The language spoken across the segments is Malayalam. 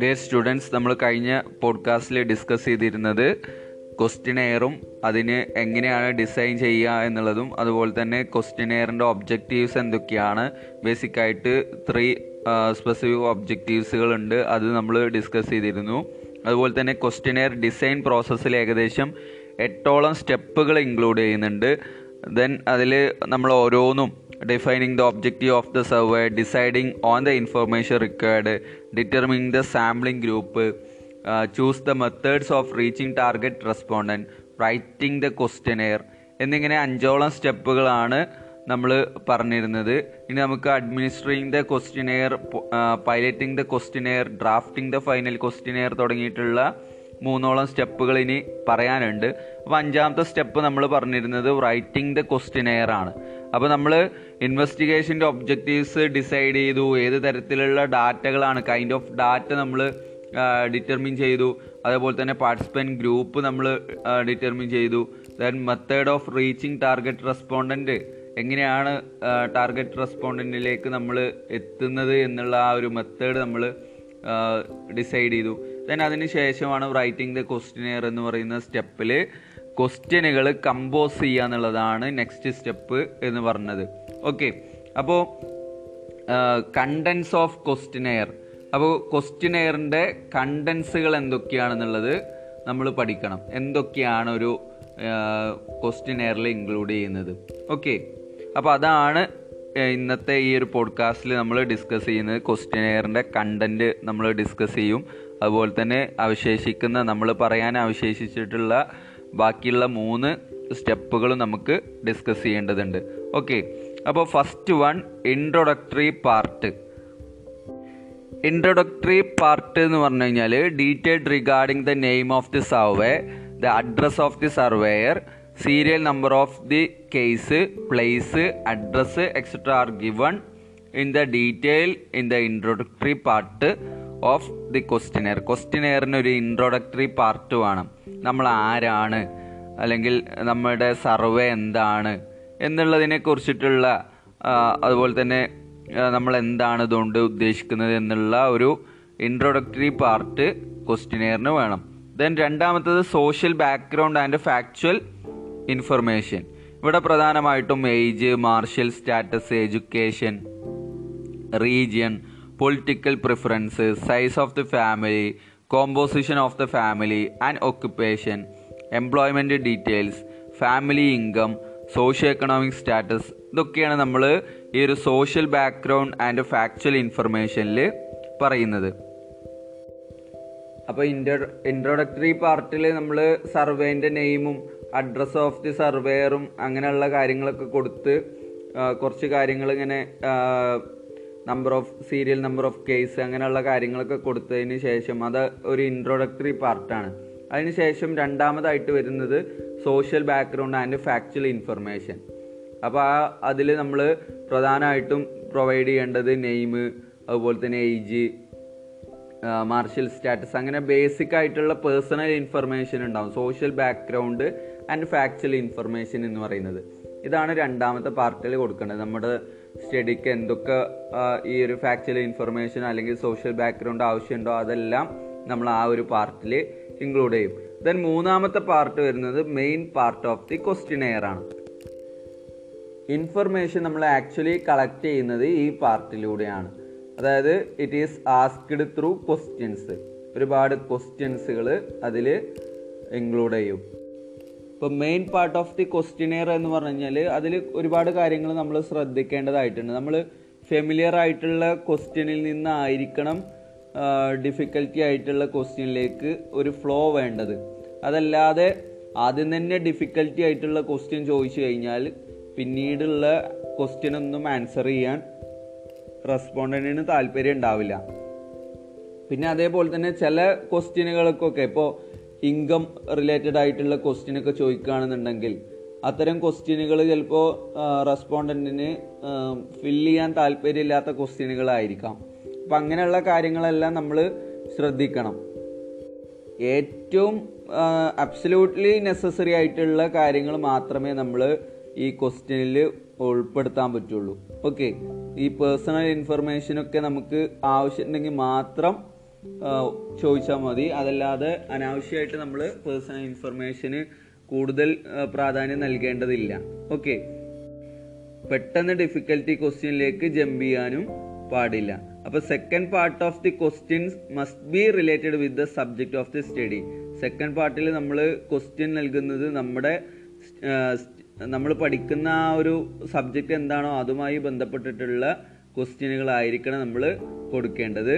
ഡിയർ സ്റ്റുഡൻസ് നമ്മൾ കഴിഞ്ഞ പോഡ്കാസ്റ്റിൽ ഡിസ്കസ് ചെയ്തിരുന്നത് ക്വസ്റ്റിനെയറും അതിന് എങ്ങനെയാണ് ഡിസൈൻ ചെയ്യുക എന്നുള്ളതും അതുപോലെ തന്നെ ക്വസ്റ്റിനെയറിന്റെ ഒബ്ജക്റ്റീവ്സ് എന്തൊക്കെയാണ് ബേസിക്കായിട്ട് ത്രീ സ്പെസിഫിക് ഒബ്ജക്റ്റീവ്സുകൾ ഉണ്ട് അത് നമ്മൾ ഡിസ്കസ് ചെയ്തിരുന്നു. അതുപോലെ തന്നെ ക്വസ്റ്റിനെയർ ഡിസൈൻ പ്രോസസ്സിൽ ഏകദേശം എട്ടോളം സ്റ്റെപ്പുകൾ ഇൻക്ലൂഡ് ചെയ്യുന്നുണ്ട്. ദെൻ അതിൽ നമ്മൾ ഓരോന്നും defining the objective of the survey, deciding on the information required, determining the sampling group, uh, choose the methods of reaching target respondent, writing the questionnaire എന്നിങ്ങനെ അഞ്ചോളം സ്റ്റെപ്പുകളാണ് നമ്മൾ പറഞ്ഞിരുന്നത്. ഇനി നമുക്ക് administrating the questionnaire piloting the questionnaire drafting the final questionnaire തുടങ്ങിയിട്ടുള്ള മൂന്നോളം സ്റ്റെപ്പുകൾ ഇനി പറയാനുണ്ട്. അപ്പോൾ അഞ്ചാമത്തെ സ്റ്റെപ്പ് നമ്മൾ പറഞ്ഞിരുന്നത് റൈറ്റിംഗ് ദ ക്വസ്റ്റിനെയർ ആണ്. അപ്പോൾ നമ്മൾ ഇൻവെസ്റ്റിഗേഷന്റെ ഒബ്ജക്റ്റീവ്സ് ഡിസൈഡ് ചെയ്തു. ഏത് തരത്തിലുള്ള ഡാറ്റകളാണ് കൈൻഡ് ഓഫ് ഡാറ്റ നമ്മൾ ഡിറ്റർമിൻ ചെയ്തു. അതേപോലെ തന്നെ പാർട്ടിസിപ്പന്റ് ഗ്രൂപ്പ് നമ്മൾ ഡിറ്റർമിൻ ചെയ്തു. Then method of reaching target respondent എങ്ങനെയാണ് ടാർഗറ്റ് റെസ്പോണ്ടന്റിലേക്ക് നമ്മൾ എത്തുന്നത് എന്നുള്ള ആ ഒരു മെത്തേഡ് നമ്മൾ ഡിസൈഡ് ചെയ്തു. ദെൻ അതിന് ശേഷമാണ് റൈറ്റിംഗ് ദ ക്വസ്റ്റിനെയർ എന്ന് പറയുന്ന സ്റ്റെപ്പിൽ ക്വസ്റ്റ്യനുകൾ കമ്പോസ് ചെയ്യുക എന്നുള്ളതാണ് നെക്സ്റ്റ് സ്റ്റെപ്പ് എന്ന് പറഞ്ഞത്. ഓക്കെ അപ്പോൾ കണ്ടൻസ് ഓഫ് ക്വസ്റ്റിനെയർ അപ്പോൾ ക്വസ്റ്റിനെയറിന്റെ കണ്ടൻസുകൾ എന്തൊക്കെയാണെന്നുള്ളത് നമ്മൾ പഠിക്കണം. എന്തൊക്കെയാണ് ഒരു ക്വസ്റ്റിനെയറിൽ ഇൻക്ലൂഡ് ചെയ്യുന്നത്. ഓക്കെ അപ്പോൾ അതാണ് ഇന്നത്തെ ഈ ഒരു പോഡ്കാസ്റ്റിൽ നമ്മൾ ഡിസ്കസ് ചെയ്യുന്നത്. ക്വസ്റ്റിനെയറിന്റെ കണ്ടന്റ് നമ്മൾ ഡിസ്കസ് ചെയ്യും. അതുപോലെ തന്നെ അവശേഷിക്കുന്ന നമ്മൾ പറയാൻ അവശേഷിച്ചിട്ടുള്ള ബാക്കിയുള്ള മൂന്ന് സ്റ്റെപ്പുകൾ നമുക്ക് ഡിസ്കസ് ചെയ്യേണ്ടതുണ്ട്. ഓക്കെ അപ്പോൾ first one introductory part introductory part എന്ന് പറഞ്ഞു കഴിഞ്ഞാൽ detailed regarding the name of the survey the address of the surveyor serial number of the case place address etcetera are given in the detail in the introductory part of the questionnaire ക്വസ്റ്റിനെയറിന് ഒരു ഇൻട്രൊഡക്ടറി പാർട്ട് വേണം. നമ്മൾ ആരാണ്? അല്ലെങ്കിൽ നമ്മുടെ സർവേ എന്താണ്? എന്നുള്ളതിനെ കുറിച്ചിട്ടുള്ള അതുപോലെ തന്നെ നമ്മൾ എന്താണ് ഇതുകൊണ്ട് ഉദ്ദേശിക്കുന്നത് എന്നുള്ള ഒരു ഇൻട്രോഡക്ടറി പാർട്ട് ക്വസ്റ്റിനെയറിന് വേണം. ദെൻ രണ്ടാമത്തത് social background and factual information ഇവിടെ പ്രധാനമായിട്ടും age marital status education region political preference size of the family composition of the family and occupation employment details family income socio economic status ഇതൊക്കെയാണ് നമ്മൾ ഈ ഒരു സോഷ്യൽ ബാക്ക്ഗ്രൗണ്ട് ആൻഡ് ഫാക്ച്വൽ ഇൻഫർമേഷനിൽ പറയുന്നത്. അപ്പോൾ ഇൻട്രോ ഇൻട്രൊഡക്ടറി പാർട്ടിൽ നമ്മൾ സർവേന്റെ നെയിമും അഡ്രസ് ഓഫ് ദി സർവേയറും അങ്ങനെയുള്ള കാര്യങ്ങളൊക്കെ കൊടുത്ത് കുറച്ച് കാര്യങ്ങൾ ഇങ്ങനെ number of serial number of case അങ്ങനെയുള്ള കാര്യങ്ങളൊക്കെ കൊടുത്തതിന് ശേഷം അത് ഒരു ഇൻട്രൊഡക്ടറി പാർട്ടാണ് അതിനുശേഷം രണ്ടാമതായിട്ട് വരുന്നത് social background and factual information അപ്പോൾ ആ അതിൽ നമ്മൾ പ്രധാനമായിട്ടും പ്രൊവൈഡ് ചെയ്യേണ്ടത് നെയിം അതുപോലെ തന്നെ ഏജ് മാർഷ്യൽ സ്റ്റാറ്റസ് അങ്ങനെ ബേസിക് ആയിട്ടുള്ള പേഴ്സണൽ ഇൻഫർമേഷൻ ഉണ്ടാവും. Social background and factual information എന്ന് പറയുന്നത്. ഇതാണ് രണ്ടാമത്തെ പാർട്ടിൽ കൊടുക്കേണ്ടത് നമ്മുടെ സ്റ്റഡിക്ക് എന്തൊക്കെ ഈ ഒരു ഫാക്ച്വൽ ഇൻഫർമേഷൻ അല്ലെങ്കിൽ സോഷ്യൽ ബാക്ക്ഗ്രൗണ്ട് ആവശ്യമുണ്ടോ അതെല്ലാം നമ്മൾ ആ ഒരു പാർട്ടിൽ ഇൻക്ലൂഡ് ചെയ്യും. ദെൻ മൂന്നാമത്തെ പാർട്ട് വരുന്നത് main part of the questionnaire ആണ്. ഇൻഫർമേഷൻ നമ്മൾ ആക്ച്വലി കളക്ട് ചെയ്യുന്നത് ഈ പാർട്ടിലൂടെയാണ്. അതായത് it is asked through questions ഒരുപാട് ക്വസ്റ്റ്യൻസുകൾ അതിൽ ഇൻക്ലൂഡ് ചെയ്യും. ഇപ്പോൾ main part of the questionnaire എന്ന് പറഞ്ഞു കഴിഞ്ഞാൽ അതിൽ ഒരുപാട് കാര്യങ്ങൾ നമ്മൾ ശ്രദ്ധിക്കേണ്ടതായിട്ടുണ്ട്. നമ്മൾ ഫെമിലിയർ ആയിട്ടുള്ള ക്വസ്റ്റ്യനിൽ നിന്നായിരിക്കണം ഡിഫിക്കൽറ്റി ആയിട്ടുള്ള ക്വസ്റ്റ്യനിലേക്ക് ഒരു ഫ്ലോ വേണ്ടത്. അതല്ലാതെ ആദ്യം തന്നെ ഡിഫിക്കൽറ്റി ആയിട്ടുള്ള ക്വസ്റ്റ്യൻ ചോദിച്ചു കഴിഞ്ഞാൽ പിന്നീടുള്ള ക്വസ്റ്റ്യനൊന്നും ആൻസർ ചെയ്യാൻ റെസ്പോണ്ടന്റിന് താല്പര്യം ഉണ്ടാവില്ല. പിന്നെ അതേപോലെ തന്നെ ചില ക്വസ്റ്റ്യനുകൾക്കൊക്കെ ഇപ്പോൾ ഇൻകം റിലേറ്റഡ് ആയിട്ടുള്ള ക്വസ്റ്റ്യനൊക്കെ ചോദിക്കുകയാണെന്നുണ്ടെങ്കിൽ അത്തരം ക്വസ്റ്റ്യനുകൾ ചിലപ്പോൾ റെസ്പോണ്ടന്റിന് ഫില്ല് ചെയ്യാൻ താല്പര്യമില്ലാത്ത ക്വസ്റ്റ്യനുകളായിരിക്കാം അപ്പം അങ്ങനെയുള്ള കാര്യങ്ങളെല്ലാം നമ്മൾ ശ്രദ്ധിക്കണം. ഏറ്റവും അബ്സല്യൂട്ട്ലി നെസസറി ആയിട്ടുള്ള കാര്യങ്ങൾ മാത്രമേ നമ്മൾ ഈ ക്വസ്റ്റ്യനിൽ ഉൾപ്പെടുത്താൻ പറ്റുള്ളൂ. ഓക്കെ ഈ പേഴ്സണൽ ഇൻഫർമേഷനൊക്കെ നമുക്ക് ആവശ്യമുണ്ടെങ്കിൽ മാത്രം ചോദിച്ചാൽ മതി. അതല്ലാതെ അനാവശ്യമായിട്ട് നമ്മൾ പേഴ്സണൽ ഇൻഫർമേഷന് കൂടുതൽ പ്രാധാന്യം നൽകേണ്ടതില്ല. ഓക്കെ പെട്ടെന്ന് ഡിഫിക്കൽട്ടി ക്വസ്റ്റ്യനിലേക്ക് ജമ്പ് ചെയ്യാനും പാടില്ല. അപ്പോൾ second part of the questions must be related with the subject of the study second പാർട്ടിൽ നമ്മൾ ക്വസ്റ്റ്യൻ നൽകുന്നത് നമ്മുടെ നമ്മൾ പഠിക്കുന്ന ആ ഒരു സബ്ജക്റ്റ് എന്താണോ അതുമായി ബന്ധപ്പെട്ടിട്ടുള്ള ക്വസ്റ്റ്യനുകളായിരിക്കണം നമ്മൾ കൊടുക്കേണ്ടത്.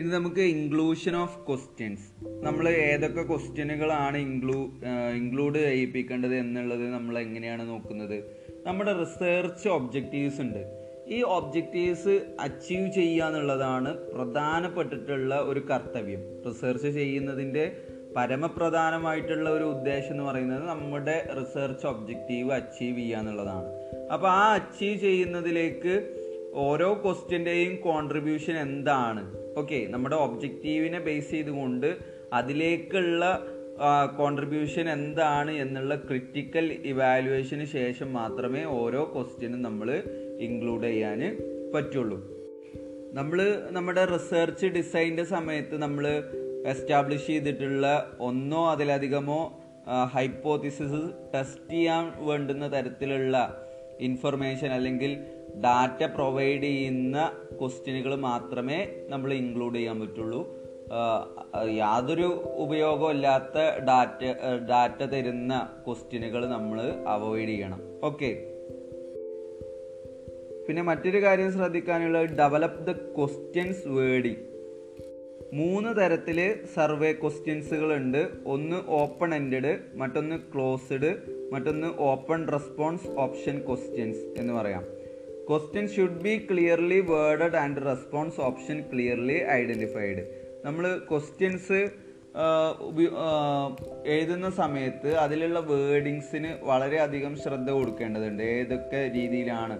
ഇനി നമുക്ക് ഇൻക്ലൂഷൻ ഓഫ് ക്വസ്റ്റ്യൻസ് നമ്മൾ ഏതൊക്കെ ക്വസ്റ്റ്യനുകളാണ് ഇൻക്ലൂ ഇൻക്ലൂഡ് ചെയ്യിപ്പിക്കേണ്ടത് എന്നുള്ളത് നമ്മൾ എങ്ങനെയാണ് നോക്കുന്നത്? നമ്മുടെ റിസർച്ച് ഒബ്ജക്റ്റീവ്സ് ഉണ്ട്. ഈ ഒബ്ജക്റ്റീവ്സ് അച്ചീവ് ചെയ്യുക എന്നുള്ളതാണ് പ്രധാനപ്പെട്ടിട്ടുള്ള ഒരു കർത്തവ്യം. റിസർച്ച് ചെയ്യുന്നതിന്റെ പരമപ്രധാനമായിട്ടുള്ള ഒരു ഉദ്ദേശം എന്ന് പറയുന്നത് നമ്മുടെ റിസർച്ച് ഒബ്ജക്റ്റീവ് അച്ചീവ് ചെയ്യുക എന്നുള്ളതാണ്. അപ്പോൾ ആ അച്ചീവ് ചെയ്യുന്നതിലേക്ക് ഓരോ ക്വസ്റ്റ്യന്റെയും കോൺട്രിബ്യൂഷൻ എന്താണ്? ഓക്കെ നമ്മുടെ ഒബ്ജക്റ്റീവിനെ ബേസ് ചെയ്തുകൊണ്ട് അതിലേക്കുള്ള കോൺട്രിബ്യൂഷൻ എന്താണ് എന്നുള്ള ക്രിറ്റിക്കൽ ഇവാലുവേഷന് ശേഷം മാത്രമേ ഓരോ ക്വസ്റ്റ്യനും നമ്മൾ ഇൻക്ലൂഡ് ചെയ്യാൻ പറ്റുള്ളൂ. നമ്മൾ നമ്മുടെ റിസർച്ച് ഡിസൈന്റെ സമയത്ത് നമ്മൾ എസ്റ്റാബ്ലിഷ് ചെയ്തിട്ടുള്ള ഒന്നോ അതിലധികമോ ഹൈപ്പോത്തിസിസ് ടെസ്റ്റ് ചെയ്യാൻ വേണ്ടുന്ന തരത്തിലുള്ള ഇൻഫർമേഷൻ അല്ലെങ്കിൽ ഡാറ്റ പ്രൊവൈഡ് ചെയ്യുന്ന ക്വസ്റ്റ്യനുകൾ മാത്രമേ നമ്മൾ ഇൻക്ലൂഡ് ചെയ്യാൻ പറ്റുള്ളൂ. യാതൊരു ഉപയോഗവും ഇല്ലാത്ത ഡാറ്റ ഡാറ്റ തരുന്ന ക്വസ്റ്റ്യനുകൾ നമ്മൾ അവോയ്ഡ് ചെയ്യണം. ഓക്കെ. പിന്നെ മറ്റൊരു കാര്യം ശ്രദ്ധിക്കാനുള്ളത് ഡെവലപ്പ് ദ ക്വസ്റ്റ്യൻസ് വേർഡിങ്. മൂന്ന് തരത്തിൽ സർവേ ക്വസ്റ്റ്യൻസുകൾ ഉണ്ട്. ഒന്ന് ഓപ്പൺ എൻഡഡ് മറ്റൊന്ന് ക്ലോസ്ഡ് മറ്റൊന്ന് ഓപ്പൺ റെസ്പോൺസ് ഓപ്ഷൻ ക്വസ്റ്റ്യൻസ് എന്ന് പറയാം. Question should be clearly worded and response option clearly identified നമ്മൾ ക്വസ്റ്റ്യൻസ് എഴുതുന്ന സമയത്ത് അതിലുള്ള വേർഡിങ്സിന് വളരെയധികം ശ്രദ്ധ കൊടുക്കേണ്ടതുണ്ട്. ഏതൊക്കെ രീതിയിലാണ്?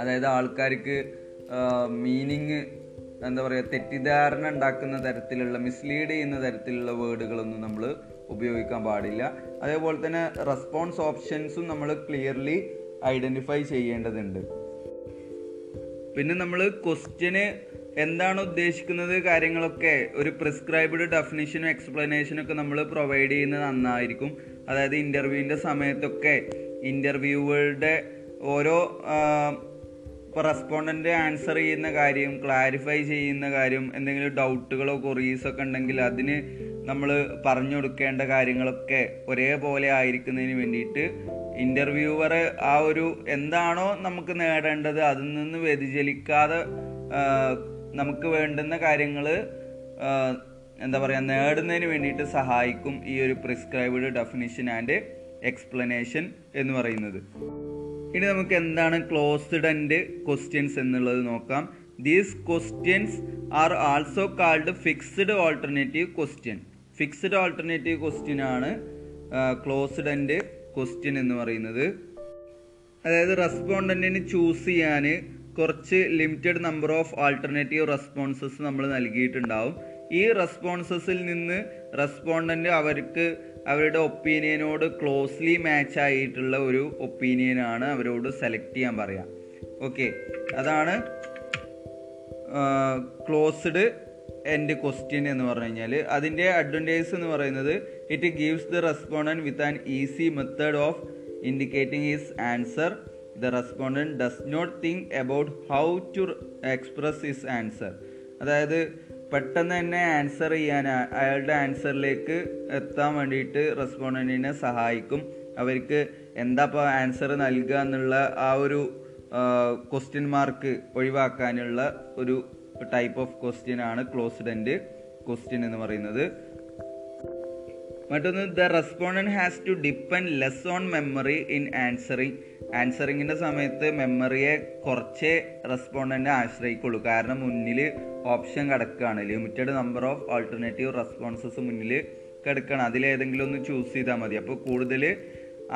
അതായത് ആൾക്കാർക്ക് മീനിങ് എന്താ പറയുക തെറ്റിദ്ധാരണ ഉണ്ടാക്കുന്ന തരത്തിലുള്ള മിസ്ലീഡ് ചെയ്യുന്ന തരത്തിലുള്ള വേർഡുകളൊന്നും നമ്മൾ ഉപയോഗിക്കാൻ പാടില്ല. അതേപോലെ തന്നെ റെസ്പോൺസ് ഓപ്ഷൻസും നമ്മൾ ക്ലിയർലി ഐഡന്റിഫൈ ചെയ്യേണ്ടതുണ്ട്. പിന്നെ നമ്മൾ ക്വസ്റ്റ്യന് എന്താണ് ഉദ്ദേശിക്കുന്നത് കാര്യങ്ങളൊക്കെ ഒരു പ്രിസ്ക്രൈബ്ഡ് ഡെഫിനിഷനും എക്സ്പ്ലനേഷനും ഒക്കെ നമ്മൾ പ്രൊവൈഡ് ചെയ്യുന്നത് നന്നായിരിക്കും. അതായത് ഇന്റർവ്യൂവിന്റെ സമയത്തൊക്കെ ഇന്റർവ്യൂവുകളുടെ ഓരോ റെസ്പോണ്ടന്റ് ആൻസർ ചെയ്യുന്ന കാര്യം ക്ലാരിഫൈ ചെയ്യുന്ന കാര്യം എന്തെങ്കിലും ഡൗട്ടുകളോ കൊറീസോ ഒക്കെ ഉണ്ടെങ്കിൽ അതിന് നമ്മൾ പറഞ്ഞു കൊടുക്കേണ്ട കാര്യങ്ങളൊക്കെ ഒരേപോലെ ആയിരിക്കുന്നതിന് വേണ്ടിയിട്ട് ഇന്റർവ്യൂവർ ആ ഒരു എന്താണോ നമുക്ക് നേടേണ്ടത് അതിൽ നിന്ന് വ്യതിചലിക്കാതെ നമുക്ക് വേണ്ടുന്ന കാര്യങ്ങൾ എന്താ പറയുക നേടുന്നതിന് വേണ്ടിയിട്ട് സഹായിക്കും ഈ ഒരു പ്രിസ്ക്രൈബ്ഡ് ഡെഫിനിഷൻ ആൻഡ് എക്സ്പ്ലനേഷൻ എന്ന് പറയുന്നത്. ഇനി നമുക്ക് എന്താണ് ക്ലോസ്ഡ് ആൻഡ് ക്വസ്റ്റ്യൻസ് എന്നുള്ളത് നോക്കാം. These questions are also called fixed alternative question fixed alternative question ആണ് ക്ലോസ്ഡ് ആൻഡ് ക്വസ്റ്റ്യൻ എന്ന് പറയുന്നത്. അതായത് റെസ്പോണ്ടന്റിന് ചൂസ് ചെയ്യാൻ കുറച്ച് limited number of alternative responses നമ്മൾ നൽകിയിട്ടുണ്ടാവും. ഈ റെസ്പോൺസസിൽ നിന്ന് റെസ്പോണ്ടന്റ് അവർക്ക് അവരുടെ ഒപ്പീനിയനോട് ക്ലോസ്ലി മാച്ച് ആയിട്ടുള്ള ഒരു ഒപ്പീനിയനാണ് അവരോട് സെലക്ട് ചെയ്യാൻ പറയാം. ഓക്കെ അതാണ് ക്ലോസ്ഡ് എൻഡ് ക്വസ്റ്റ്യൻ എന്ന് പറഞ്ഞു കഴിഞ്ഞാൽ അതിന്റെ അഡ്വന്റേജ് എന്ന് പറയുന്നത് it gives the respondent with an easy method of indicating his answer the respondent does not think about how to express his answer അതായത് പെട്ടെന്ന് തന്നെ ആൻസർ ചെയ്യാൻ അയാളുടെ ആൻസറിലേക്ക് എത്താൻ വേണ്ടിയിട്ട് റെസ്പോണ്ടന്റിനെ സഹായിക്കും. അവർക്ക് എന്താ ഇപ്പോൾ ആൻസർ നൽകുക എന്നുള്ള ആ ഒരു ക്വസ്റ്റ്യൻ മാർക്ക് ഒഴിവാക്കാനുള്ള ഒരു ടൈപ്പ് ഓഫ് ക്വസ്റ്റ്യൻ ആണ് ക്ലോസ്ഡ് എൻഡ് ക്വസ്റ്റ്യൻ എന്ന് പറയുന്നത്. മറ്റൊന്ന് the respondent has to depend less on memory in answering ആൻസറിങ്ങിന്റെ സമയത്ത് മെമ്മറിയെ കുറച്ചേ റെസ്പോണ്ടന്റ് ആശ്രയിക്കുള്ളൂ. കാരണം മുന്നിൽ ഓപ്ഷൻ കിടക്കുകയാണ് limited number of alternative responses മുന്നിൽ കിടക്കുകയാണ് അതിലേതെങ്കിലും ഒന്ന് ചൂസ് ചെയ്താൽ മതി. അപ്പോൾ കൂടുതൽ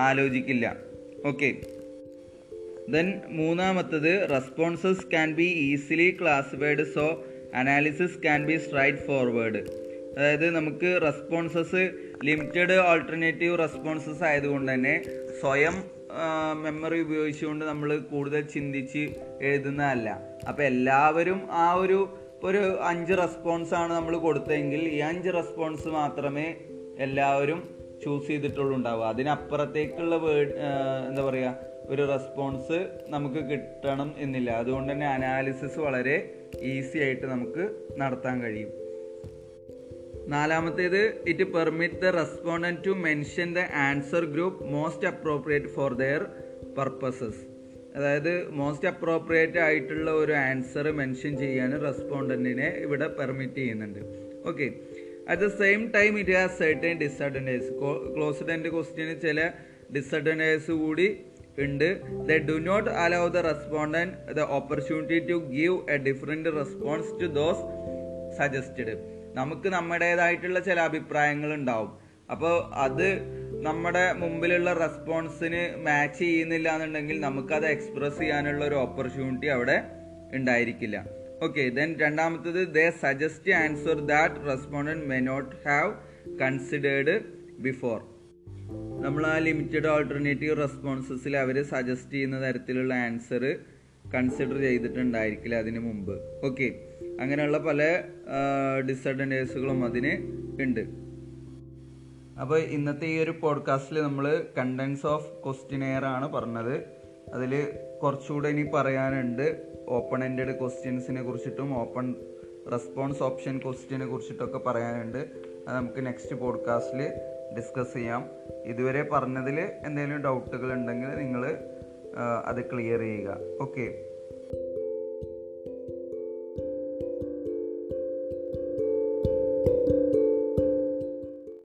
ആലോചിക്കില്ല. ഓക്കെ ദെൻ മൂന്നാമത്തത് responses can be easily classified so analysis can be straightforward അതായത് നമുക്ക് റെസ്പോൺസസ് ലിമിറ്റഡ് ആൾട്ടർനേറ്റീവ് റെസ്പോൺസസ് ആയതുകൊണ്ട് തന്നെ സ്വയം മെമ്മറി ഉപയോഗിച്ചുകൊണ്ട് നമ്മൾ കൂടുതൽ ചിന്തിച്ച് എഴുതുന്നതല്ല. അപ്പോൾ എല്ലാവരും ആ ഒരു ഒരു അഞ്ച് റെസ്പോൺസ് ആണ് നമ്മൾ കൊടുത്തതെങ്കിൽ ഈ അഞ്ച് റെസ്പോൺസ് മാത്രമേ എല്ലാവരും ചൂസ് ചെയ്തിട്ടുള്ളൂ ഉണ്ടാവുക. അതിനപ്പുറത്തേക്കുള്ള വേർഡ് എന്താ പറയുക ഒരു റെസ്പോൺസ് നമുക്ക് കിട്ടണം എന്നില്ല. അതുകൊണ്ട് തന്നെ അനാലിസിസ് വളരെ ഈസി ആയിട്ട് നമുക്ക് നടത്താൻ കഴിയും. നാലാമത്തേത് it permit the respondent to mention the answer group most appropriate for their purposes അതായത് മോസ്റ്റ് അപ്രോപ്രിയേറ്റ് ആയിട്ടുള്ള ഒരു ആൻസർ മെൻഷൻ ചെയ്യാൻ റെസ്പോണ്ടന്റിനെ ഇവിടെ പെർമിറ്റ് ചെയ്യുന്നുണ്ട്. Okay at the same time it has certain disadvantage closed end question ചില ഡിസഡ്വാന്റേജസ് കൂടി ഉണ്ട്. The do not allow the respondent the opportunity to give a different response to those suggested നമുക്ക് നമ്മുടേതായിട്ടുള്ള ചില അഭിപ്രായങ്ങൾ ഉണ്ടാവും അപ്പോൾ അത് നമ്മുടെ മുമ്പിലുള്ള റെസ്പോൺസിന് മാച്ച് ചെയ്യുന്നില്ല എന്നുണ്ടെങ്കിൽ നമുക്കത് എക്സ്പ്രസ് ചെയ്യാനുള്ള ഒരു ഓപ്പർച്യൂണിറ്റി അവിടെ ഉണ്ടായിരിക്കില്ല. ഓക്കെ ദെൻ രണ്ടാമത്തത് they suggest answer that respondent may not have considered before നമ്മൾ ആ ലിമിറ്റഡ് ഓൾട്ടർനേറ്റീവ് റെസ്പോൺസസിൽ അവർ സജസ്റ്റ് ചെയ്യുന്ന തരത്തിലുള്ള ആൻസർ കൺസിഡർ ചെയ്തിട്ടുണ്ടായിരിക്കില്ല അതിന് മുമ്പ്. ഓക്കെ അങ്ങനെയുള്ള പല ഡിസഡ്വാന്റേജസുകളും അതിന് ഉണ്ട്. അപ്പോൾ ഇന്നത്തെ ഈ ഒരു പോഡ്കാസ്റ്റിൽ നമ്മൾ കണ്ടൻസ് ഓഫ് ക്വസ്റ്റിനെയർ ആണ് പറഞ്ഞത്. അതിൽ കുറച്ചുകൂടെ ഇനി പറയാനുണ്ട്. ഓപ്പൺ എൻഡഡ് ക്വസ്റ്റ്യൻസിനെ കുറിച്ചിട്ടും ഓപ്പൺ റെസ്പോൺസ് ഓപ്ഷൻ ക്വസ്റ്റ്യനെ കുറിച്ചിട്ടൊക്കെ പറയാനുണ്ട്. അത് നമുക്ക് നെക്സ്റ്റ് പോഡ്കാസ്റ്റിൽ ഡിസ്കസ് ചെയ്യാം. ഇതുവരെ പറഞ്ഞതിൽ എന്തെങ്കിലും ഡൗട്ടുകൾ ഉണ്ടെങ്കിൽ നിങ്ങൾ അത് ക്ലിയർ ചെയ്യുക. ഓക്കെ